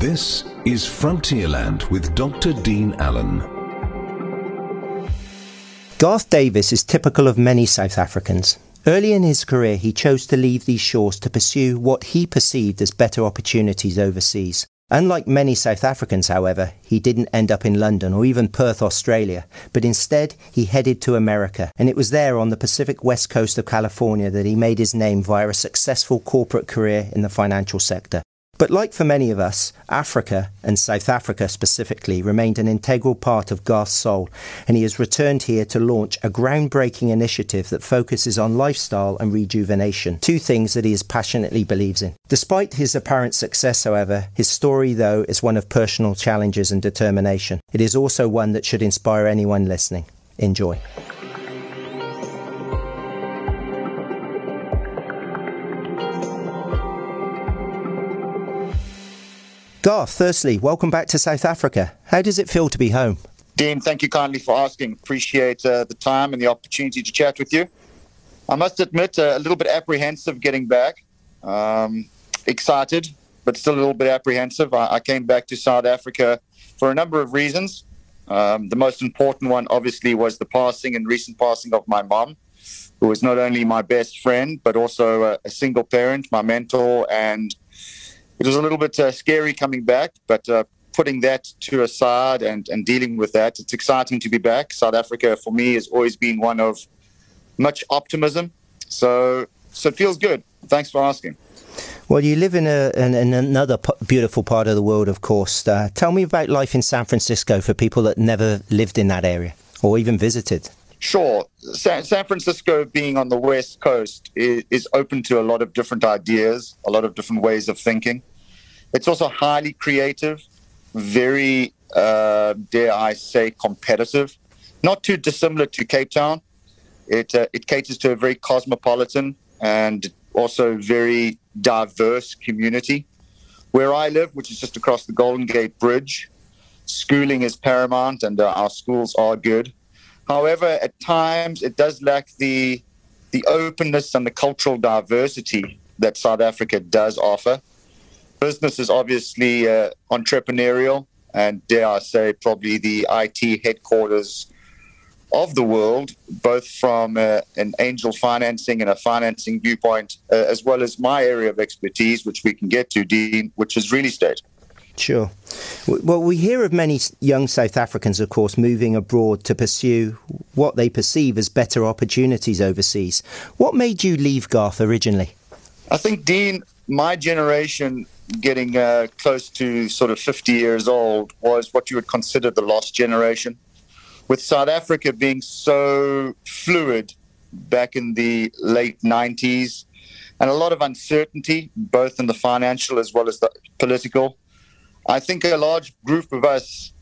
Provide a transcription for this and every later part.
This is Frontierland with Dr. Dean Allen. Garth Davis is typical of many South Africans. Early in his career, he chose to leave these shores to pursue what he perceived as better opportunities overseas. Unlike many South Africans, however, he didn't end up in London or even Perth, Australia, but instead he headed to America, and it was there on the Pacific west coast of California that he made his name via a successful corporate career in the financial sector. But like for many of us, Africa, and South Africa specifically, remained an integral part of Garth's soul, and he has returned here to launch a groundbreaking initiative that focuses on lifestyle and rejuvenation, two things that he is passionately believes in. Despite his apparent success, however, his story, though, is one of personal challenges and determination. It is also one that should inspire anyone listening. Enjoy. Garth, firstly, welcome back to South Africa. How does it feel to be home? Dean, thank you kindly for asking. Appreciate uh, the time and the opportunity to chat with you. I must admit, uh, a little bit apprehensive getting back. Um, excited, but still a little bit apprehensive. I, I, came back to South Africa for a number of reasons. Um, the most important one, obviously, was the passing and recent passing of my mom, who was not only my best friend, but also a, a single parent, my mentor, and it was a little bit uh, scary coming back, but uh, putting that to aside and, and dealing with that, it's exciting to be back. South Africa, for me, has always been one of much optimism. So, so it feels good. Thanks for asking. Well, you live in, a, in, in another p- beautiful part of the world, of course. Uh, tell me about life in San Francisco for people that never lived in that area or even visited. Sure. San, San, Francisco, being on the West Coast, is, is, open to a lot of different ideas, a lot of different ways of thinking. It's also highly creative, very, uh, dare I say, competitive. Not too dissimilar to Cape Town. It, uh, it caters to a very cosmopolitan and also very diverse community. Where I live, which is just across the Golden Gate Bridge, schooling is paramount and uh, our schools are good. However, at times it does lack the the openness and the cultural diversity that South Africa does offer business is obviously uh, entrepreneurial, and dare I say, probably the IT headquarters of the world, both from uh, an angel financing and a financing viewpoint, uh, as well as my area of expertise, which we can get to, Dean, which is real estate. Sure. Well, we hear of many young South Africans, of course, moving abroad to pursue what they perceive as better opportunities overseas. What made you leave Garth originally? I think, Dean, my generation getting uh, close to sort of 50 years old was what you would consider the lost generation. With South Africa being so fluid back in the late 90s and a lot of uncertainty, both in the financial as well as the political, I think a large group of us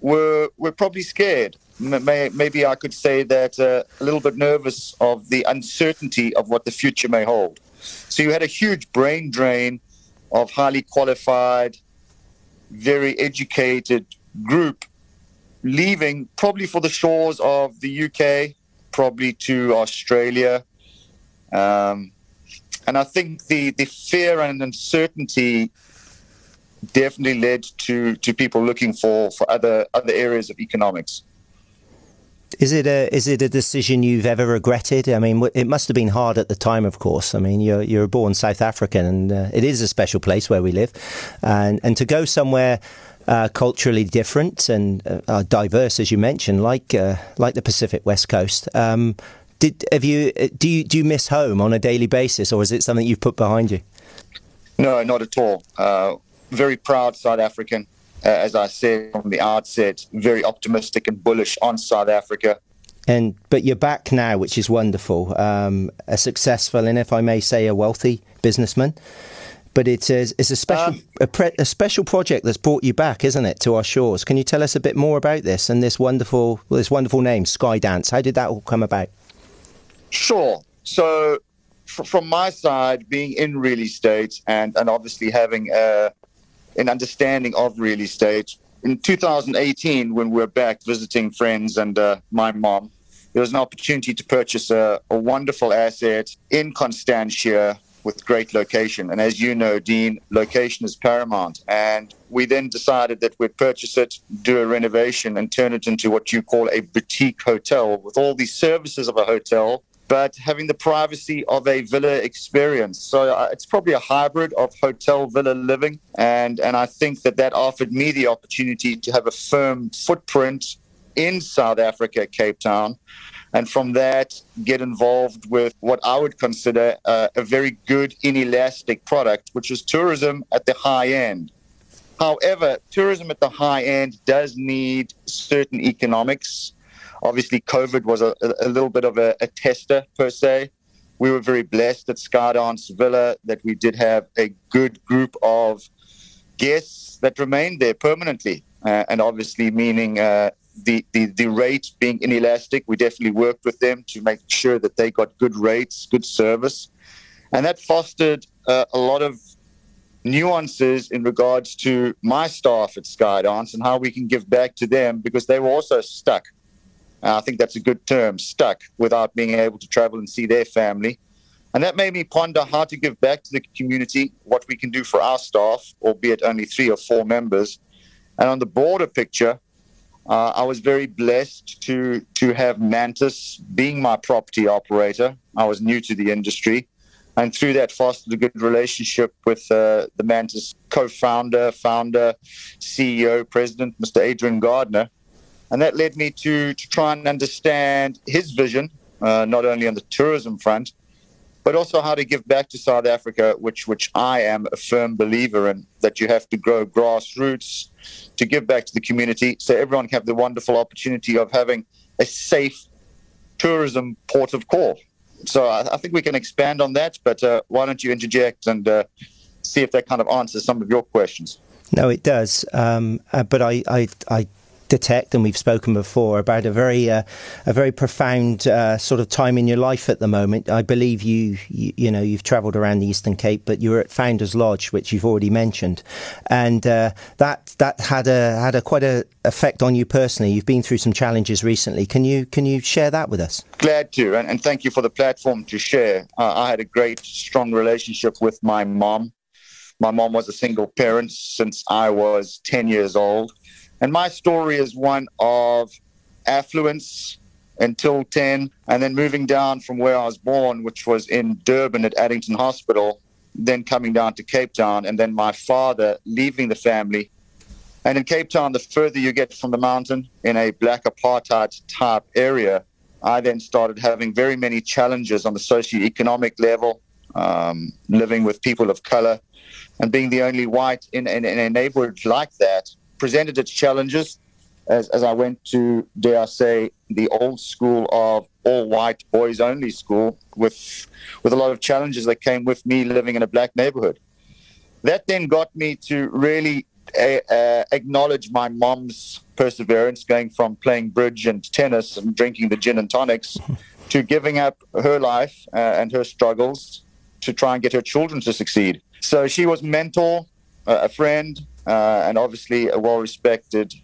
were, were probably scared. Maybe I could say that uh, a little bit nervous of the uncertainty of what the future may hold. So you had a huge brain drain of highly qualified, very educated group leaving probably for the shores of the UK, probably to Australia. Um, and I think the, the fear and uncertainty definitely led to, to people looking for, for other other areas of economics. Is it a is it a decision you've ever regretted? I mean, it must have been hard at the time, of course. I mean, you're you're born South African, and uh, it is a special place where we live, and and to go somewhere. Uh, culturally different and uh, diverse, as you mentioned, like uh, like the Pacific West Coast. Um, did have you uh, do you do you miss home on a daily basis, or is it something you've put behind you? No, not at all. Uh, very proud South African uh, as I said from the outset, very optimistic and bullish on South Africa. And but you're back now, which is wonderful. Um, a successful and, if I may say, a wealthy businessman. But it is it's a special um, a, pre, a, special project that's brought you back, isn't it, to our shores? Can you tell us a bit more about this and this wonderful well, this wonderful name, Skydance? How did that all come about? Sure. So, from my side, being in real estate and and obviously having a an understanding of real estate. In 2018, when we were back visiting friends and uh, my mom, there was an opportunity to purchase a, a wonderful asset in Constantia with great location. And as you know, Dean, location is paramount. And we then decided that we'd purchase it, do a renovation, and turn it into what you call a boutique hotel with all the services of a hotel, but having the privacy of a villa experience. So uh, it's probably a hybrid of hotel villa living. And, and I think that that offered me the opportunity to have a firm footprint in South Africa, Cape Town and from that get involved with what I would consider uh, a very good inelastic product, which is tourism at the high end. However, tourism at the high end does need certain economics. Obviously, COVID was a, a little bit of a, a, tester per se. We were very blessed at Skydance Villa that we did have a good group of guests that remained there permanently, uh, and obviously meaning uh, the, the, the being inelastic, we definitely worked with them to make sure that they got good rates, good service. And that fostered uh, a lot of nuances in regards to my staff at Skydance and how we can give back to them because they were also stuck. Uh, I think that's a good term, stuck, without being able to travel and see their family. And that made me ponder how to give back to the community, what we can do for our staff, albeit only three or four members. And on the broader picture, uh, I was very blessed to to have Mantis being my property operator. I was new to the industry, and through that fostered a good relationship with uh, the Mantis co-founder, founder, CEO, president, Mr. Adrian Gardner, and that led me to to try and understand his vision, uh, not only on the tourism front, but also how to give back to South Africa, which which I am a firm believer in. That you have to grow grassroots to give back to the community so everyone can have the wonderful opportunity of having a safe tourism port of call. So I, I think we can expand on that, but uh, why don't you interject and uh, see if that kind of answers some of your questions? No, it does. Um, uh, but I, I, I detect, and we've spoken before about a very uh, a very profound uh, sort of time in your life at the moment. I believe you, you, you know you've travelled around the Eastern Cape, but you were at Founders Lodge, which you've already mentioned, and uh, that that had a had a quite a effect on you personally. You've been through some challenges recently. Can you can you share that with us? Glad to, and, and thank you for the platform to share. I had a great strong relationship with my mom. My mom was a single parent since I was 10 years old. And my story is one of affluence until 10, and then moving down from where I was born, which was in Durban at Addington Hospital, then coming down to Cape Town, and then my father leaving the family. And in Cape Town, the further you get from the mountain in a black apartheid type area, I then started having very many challenges on the socio-economic level, um, living with people of color, and being the only white in, in, in a neighborhood like that presented its challenges as, as I went to, dare I say, the old school of all white boys only school with with a lot of challenges that came with me living in a black neighborhood. That then got me to really uh, uh, acknowledge my mom's perseverance, going from playing bridge and tennis and drinking the gin and tonics to giving up her life uh, and her struggles to try and get her children to succeed. So she was mentor, a friend, uh, and obviously a well respected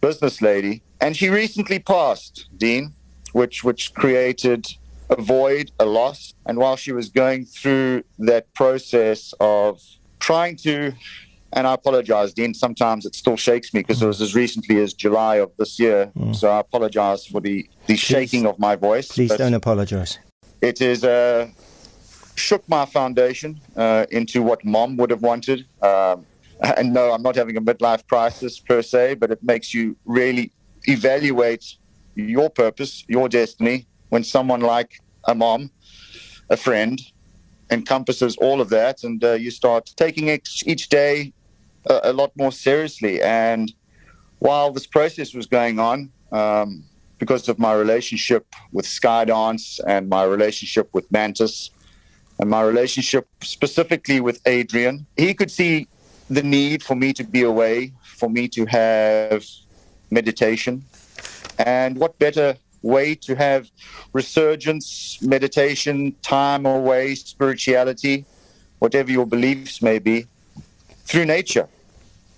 business lady. And she recently passed, Dean, which, which created a void, a loss. And while she was going through that process of trying to, and I apologize, Dean, sometimes it still shakes me because it was as recently as July of this year. Mm. So I apologize for the, the shaking of my voice. Please don't apologize. It is uh, shook my foundation uh, into what mom would have wanted. Um, and no, I'm not having a midlife crisis per se, but it makes you really evaluate your purpose, your destiny, when someone like a mom, a friend, encompasses all of that, and uh, you start taking each day a, a, lot more seriously. And while this process was going on, um, because of my relationship with Skydance and my relationship with Mantis, and my relationship specifically with Adrian, he could see the need for me to be away, for me to have meditation. And what better way to have resurgence, meditation, time away, spirituality, whatever your beliefs may be, through nature.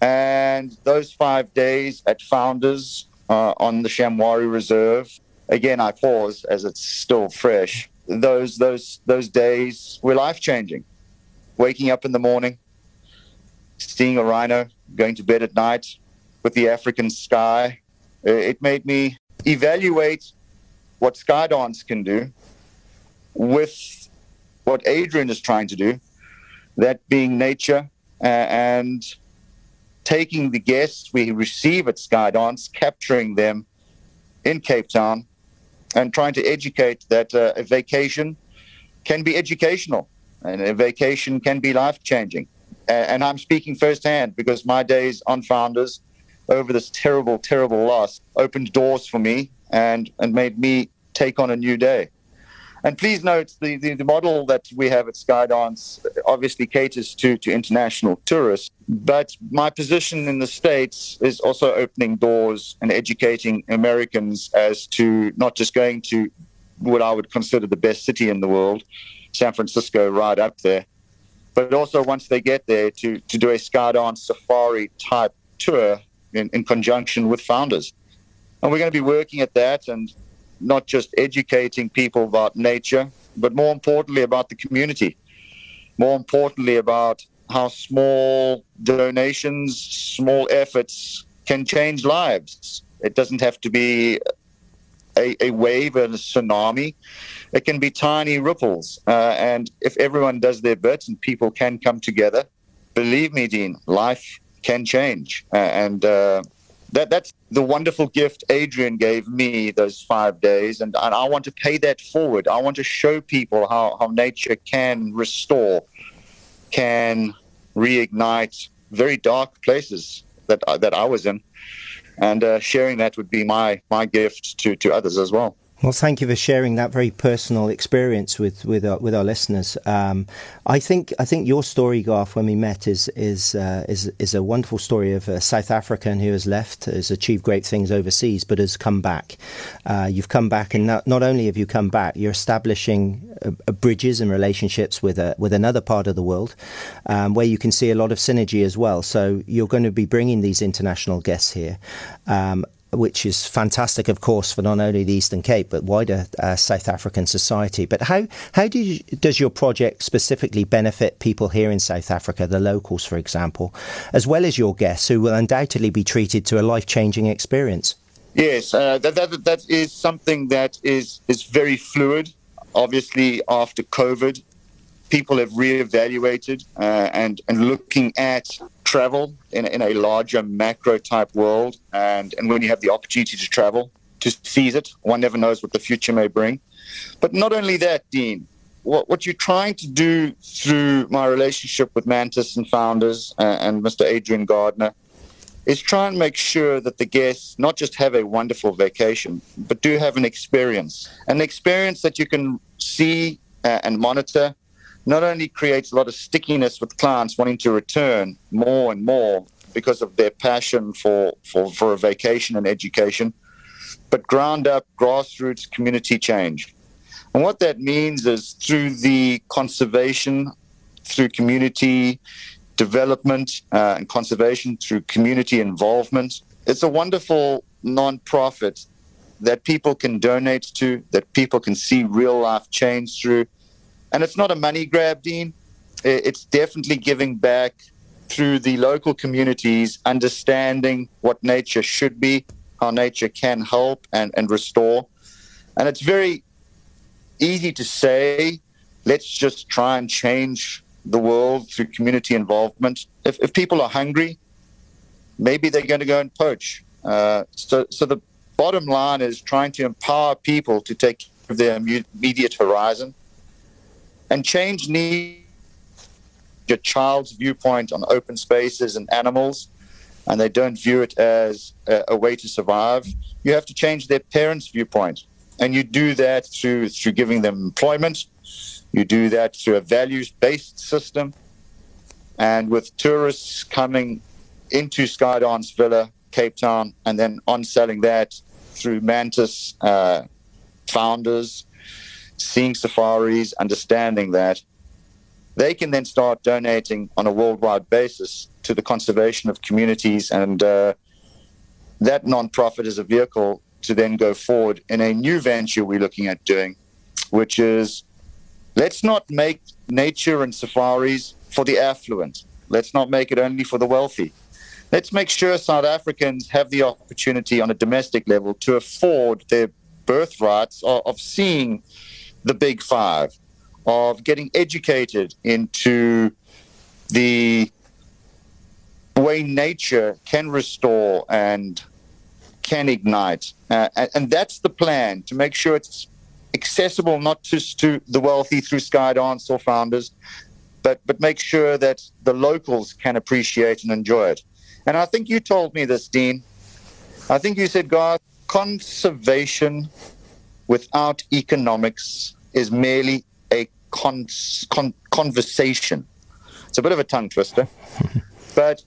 And those five days at Founders uh, on the Shamwari Reserve, again, I pause as it's still fresh. Those those those days were life changing waking up in the morning, seeing a rhino, going to bed at night with the African sky. Uh, it made me evaluate what Skydance can do with what Adrian is trying to do, that being nature uh, and taking the guests we receive at Skydance, capturing them in Cape Town, and trying to educate that uh, a vacation can be educational and a vacation can be life changing. And I'm speaking firsthand because my days on Founders over this terrible, terrible loss opened doors for me and, and made me take on a new day. And please note the, the, the, model that we have at Skydance obviously caters to, to international tourists, but my position in the States is also opening doors and educating Americans as to not just going to what I would consider the best city in the world, San Francisco, right up there, but also once they get there to, to do a Skydance safari type tour in, in conjunction with founders. And we're going to be working at that and not just educating people about nature, but more importantly about the community. More importantly about how small donations, small efforts can change lives. It doesn't have to be a, a wave and a tsunami. It can be tiny ripples. Uh, and if everyone does their bit and people can come together, believe me, Dean, life can change. Uh, and uh, that that's the wonderful gift Adrian gave me those five days, and, and I want to pay that forward. I want to show people how, how nature can restore, can reignite very dark places that that I was in, and uh, sharing that would be my my gift to to others as well. Well, thank you for sharing that very personal experience with with our, with our listeners. Um, I think I think your story, Garth, when we met, is is uh, is is a wonderful story of a South African who has left, has achieved great things overseas, but has come back. Uh, you've come back, and not, not, only have you come back, you're establishing uh, uh, bridges and relationships with a with another part of the world, um, where you can see a lot of synergy as well. So you're going to be bringing these international guests here. Um, which is fantastic, of course, for not only the Eastern Cape but wider uh, South African society. But how how do you, does your project specifically benefit people here in South Africa, the locals, for example, as well as your guests, who will undoubtedly be treated to a life changing experience? Yes, uh, that, that that is something that is is very fluid. Obviously, after COVID, people have reevaluated uh, and and looking at travel in, in a larger macro type world. And, and when you have the opportunity to travel, to seize it, one never knows what the future may bring. But not only that, Dean, what, what you're trying to do through my relationship with Mantis and founders uh, and Mr. Adrian Gardner is try and make sure that the guests not just have a wonderful vacation, but do have an experience, an experience that you can see uh, and monitor not only creates a lot of stickiness with clients wanting to return more and more because of their passion for, for, for a vacation and education, but ground up grassroots community change. And what that means is through the conservation, through community development uh, and conservation, through community involvement, it's a wonderful nonprofit that people can donate to, that people can see real life change through, and it's not a money grab, Dean. It's definitely giving back through the local communities, understanding what nature should be, how nature can help and, and restore. And it's very easy to say, let's just try and change the world through community involvement. If, if people are hungry, maybe they're going to go and poach. Uh, so, so the bottom line is trying to empower people to take care of their immediate horizon and change needs your child's viewpoint on open spaces and animals, and they don't view it as a, a way to survive. You have to change their parents' viewpoint, and you do that through through giving them employment. You do that through a values-based system, and with tourists coming into Skydance Villa, Cape Town, and then on selling that through Mantis uh, founders seeing safaris, understanding that, they can then start donating on a worldwide basis to the conservation of communities. And uh, that nonprofit is a vehicle to then go forward in a new venture we're looking at doing, which is let's not make nature and safaris for the affluent. Let's not make it only for the wealthy. Let's make sure South Africans have the opportunity on a domestic level to afford their birthrights of, of seeing the big five, of getting educated into the way nature can restore and can ignite. Uh, and, that's the plan to make sure it's accessible not just to the wealthy through Skydance or founders, but, but make sure that the locals can appreciate and enjoy it. And I think you told me this, Dean. I think you said, Garth, conservation without economics is merely a con- con- conversation. It's a bit of a tongue twister. but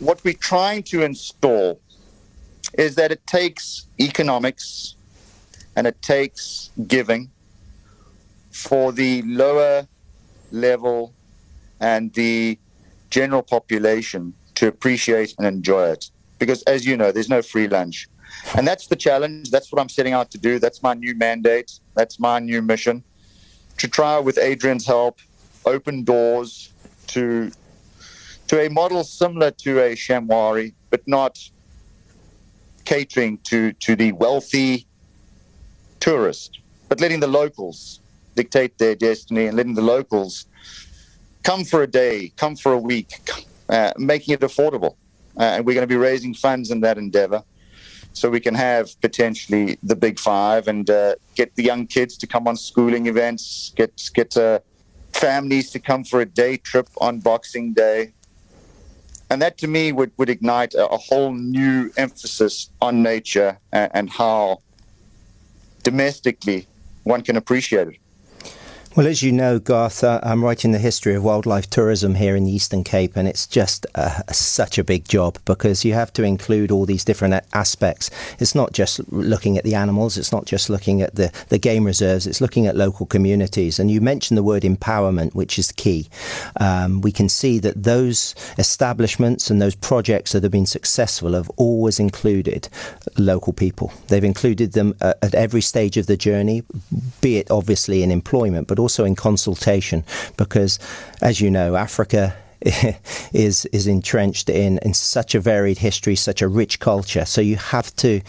what we're trying to install is that it takes economics and it takes giving for the lower level and the general population to appreciate and enjoy it. Because as you know, there's no free lunch. And that's the challenge. That's what I'm setting out to do. That's my new mandate. That's my new mission to try, with Adrian's help, open doors to to a model similar to a Shamwari, but not catering to, to the wealthy tourist, but letting the locals dictate their destiny and letting the locals come for a day, come for a week, uh, making it affordable. Uh, and we're going to be raising funds in that endeavor so we can have potentially the big five and uh, get the young kids to come on schooling events, get get uh, families to come for a day trip on Boxing Day, and that to me would, would ignite a, a whole new emphasis on nature and, and how domestically one can appreciate it. Well, as you know, Garth, uh, I'm writing the history of wildlife tourism here in the Eastern Cape, and it's just uh, such a big job because you have to include all these different aspects. It's not just looking at the animals, it's not just looking at the, the game reserves, it's looking at local communities. And you mentioned the word empowerment, which is key. Um, we can see that those establishments and those projects that have been successful have always included local people. They've included them uh, at every stage of the journey, be it obviously in employment, but also in consultation, because as you know, Africa is is entrenched in in such a varied history, such a rich culture. So you have to,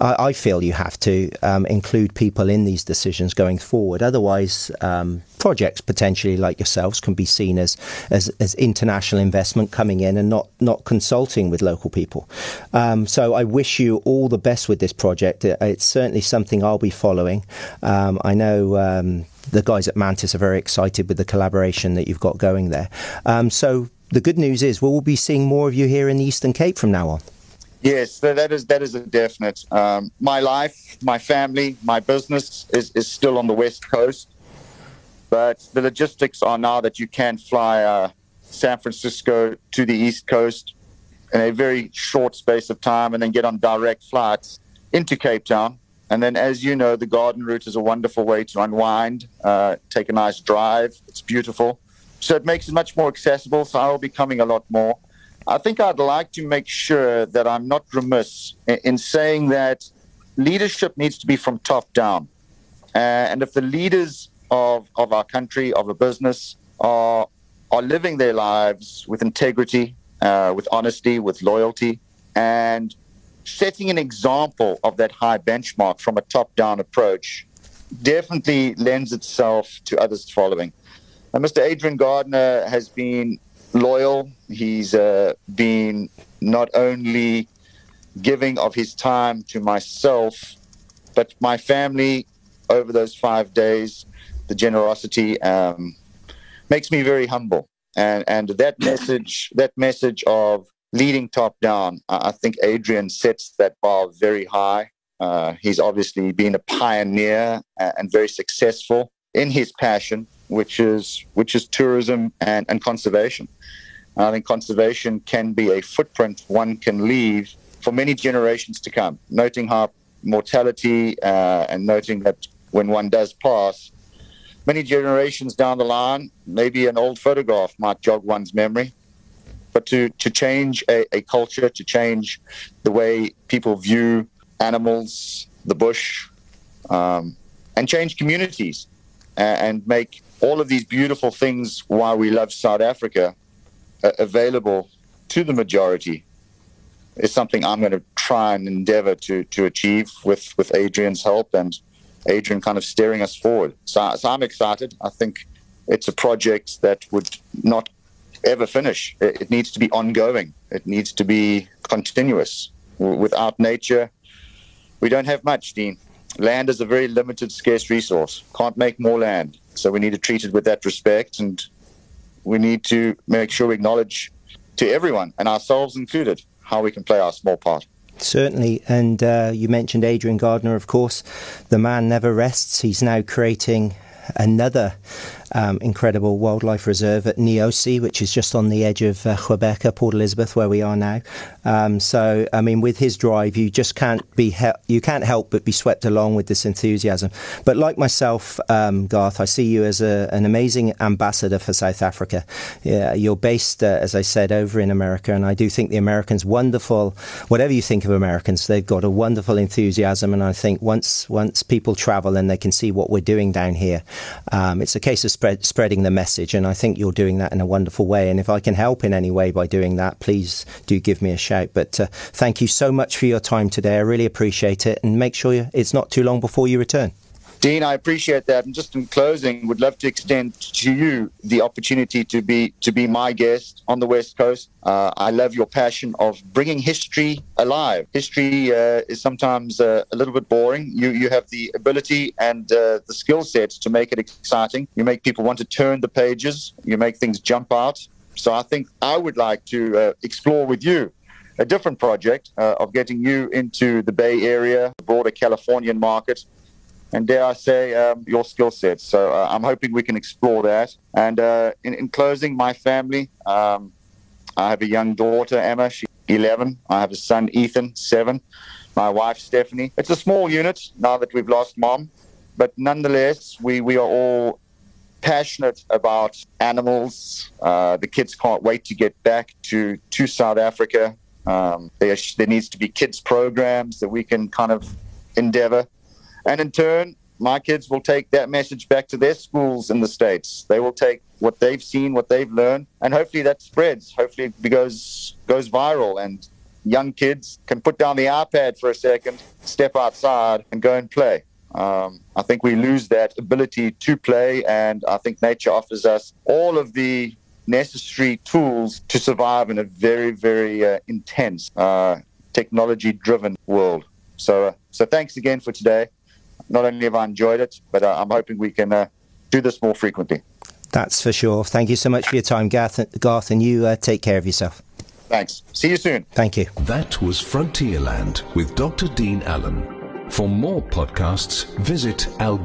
I, I feel, you have to um, include people in these decisions going forward. Otherwise, um, projects potentially like yourselves can be seen as, as as international investment coming in and not not consulting with local people. Um, so I wish you all the best with this project. It's certainly something I'll be following. Um, I know um, the guys at Mantis are very excited with the collaboration that you've got going there. Um, so the good news is we'll be seeing more of you here in the Eastern Cape from now on. Yes, that is that is a definite. Um, my life, my family, my business is, is still on the west coast, but the logistics are now that you can fly uh, San Francisco to the east coast in a very short space of time, and then get on direct flights into Cape Town. And then, as you know, the garden route is a wonderful way to unwind, uh, take a nice drive. It's beautiful. So it makes it much more accessible. So I will be coming a lot more. I think I'd like to make sure that I'm not remiss in, in saying that leadership needs to be from top down. Uh, and if the leaders of, of our country, of a business, are, are living their lives with integrity, uh, with honesty, with loyalty, and setting an example of that high benchmark from a top down approach definitely lends itself to others following. And Mr. Adrian Gardner has been loyal. He's uh, been not only giving of his time to myself, but my family over those five days. The generosity um, makes me very humble, and and that message, that message of leading top down, I think Adrian sets that bar very high. Uh, he's obviously been a pioneer and very successful in his passion, which is which is tourism and, and conservation. I think conservation can be a footprint one can leave for many generations to come. Noting how mortality uh, and noting that when one does pass, many generations down the line, maybe an old photograph might jog one's memory but to, to change a, a culture, to change the way people view animals, the bush, um, and change communities and, make all of these beautiful things why we love South Africa uh, available to the majority is something I'm going to try and endeavor to to achieve with with Adrian's help and Adrian kind of steering us forward. So, so I'm excited. I think it's a project that would not ever finish. It, it needs to be ongoing. It needs to be continuous. Without nature, we don't have much, Dean. Land is a very limited, scarce resource. Can't make more land. So we need to treat it with that respect and we need to make sure we acknowledge to everyone, and ourselves included, how we can play our small part. Certainly, and uh, you mentioned Adrian Gardner, of course. The man never rests. He's now creating another um, incredible wildlife reserve at Neosi, which is just on the edge of uh, Gqeberha, Port Elizabeth, where we are now. Um, so, I mean, with his drive, you just can't be he- you can't help but be swept along with this enthusiasm. But like myself, um, Garth, I see you as a, an amazing ambassador for South Africa. Yeah, you're based, uh, as I said, over in America, and I do think the Americans wonderful. Whatever you think of Americans, they've got a wonderful enthusiasm, and I think once once people travel and they can see what we're doing down here, um, it's a case of spread, spreading the message, and I think you're doing that in a wonderful way. And if I can help in any way by doing that, please do give me a shout. But uh, thank you so much for your time today. I really appreciate it, and make sure you, it's not too long before you return. Dean, I appreciate that. And just in closing, would love to extend to you the opportunity to be to be my guest on the West Coast. Uh, I love your passion of bringing history alive. History uh, is sometimes uh, a little bit boring. You you have the ability and uh, the skill set to make it exciting. You make people want to turn the pages. You make things jump out. So I think I would like to uh, explore with you a different project uh, of getting you into the Bay Area, the broader Californian market, and dare I say, um, your skill set. So uh, I'm hoping we can explore that. And uh, in, in, closing, my family. Um, I have a young daughter, Emma. She's 11. I have a son, Ethan, seven. My wife, Stephanie. It's a small unit now that we've lost mom, but nonetheless, we, we are all passionate about animals. Uh, the kids can't wait to get back to, to South Africa. Um, there, there needs to be kids programs that we can kind of endeavor and in turn, my kids will take that message back to their schools in the States. They will take what they've seen, what they've learned, and hopefully that spreads. Hopefully it goes, goes viral and young kids can put down the iPad for a second, step outside, and go and play. Um, I think we lose that ability to play, and I think nature offers us all of the necessary tools to survive in a very, very uh, intense, uh, technology-driven world. So, uh, so thanks again for today not only have I enjoyed it, but uh, I'm hoping we can uh, do this more frequently. That's for sure. Thank you so much for your time, Garth, Garth and you uh, take care of yourself. Thanks. See you soon. Thank you. That was Frontierland with Dr. Dean Allen. For more podcasts, visit algoafm.co.za.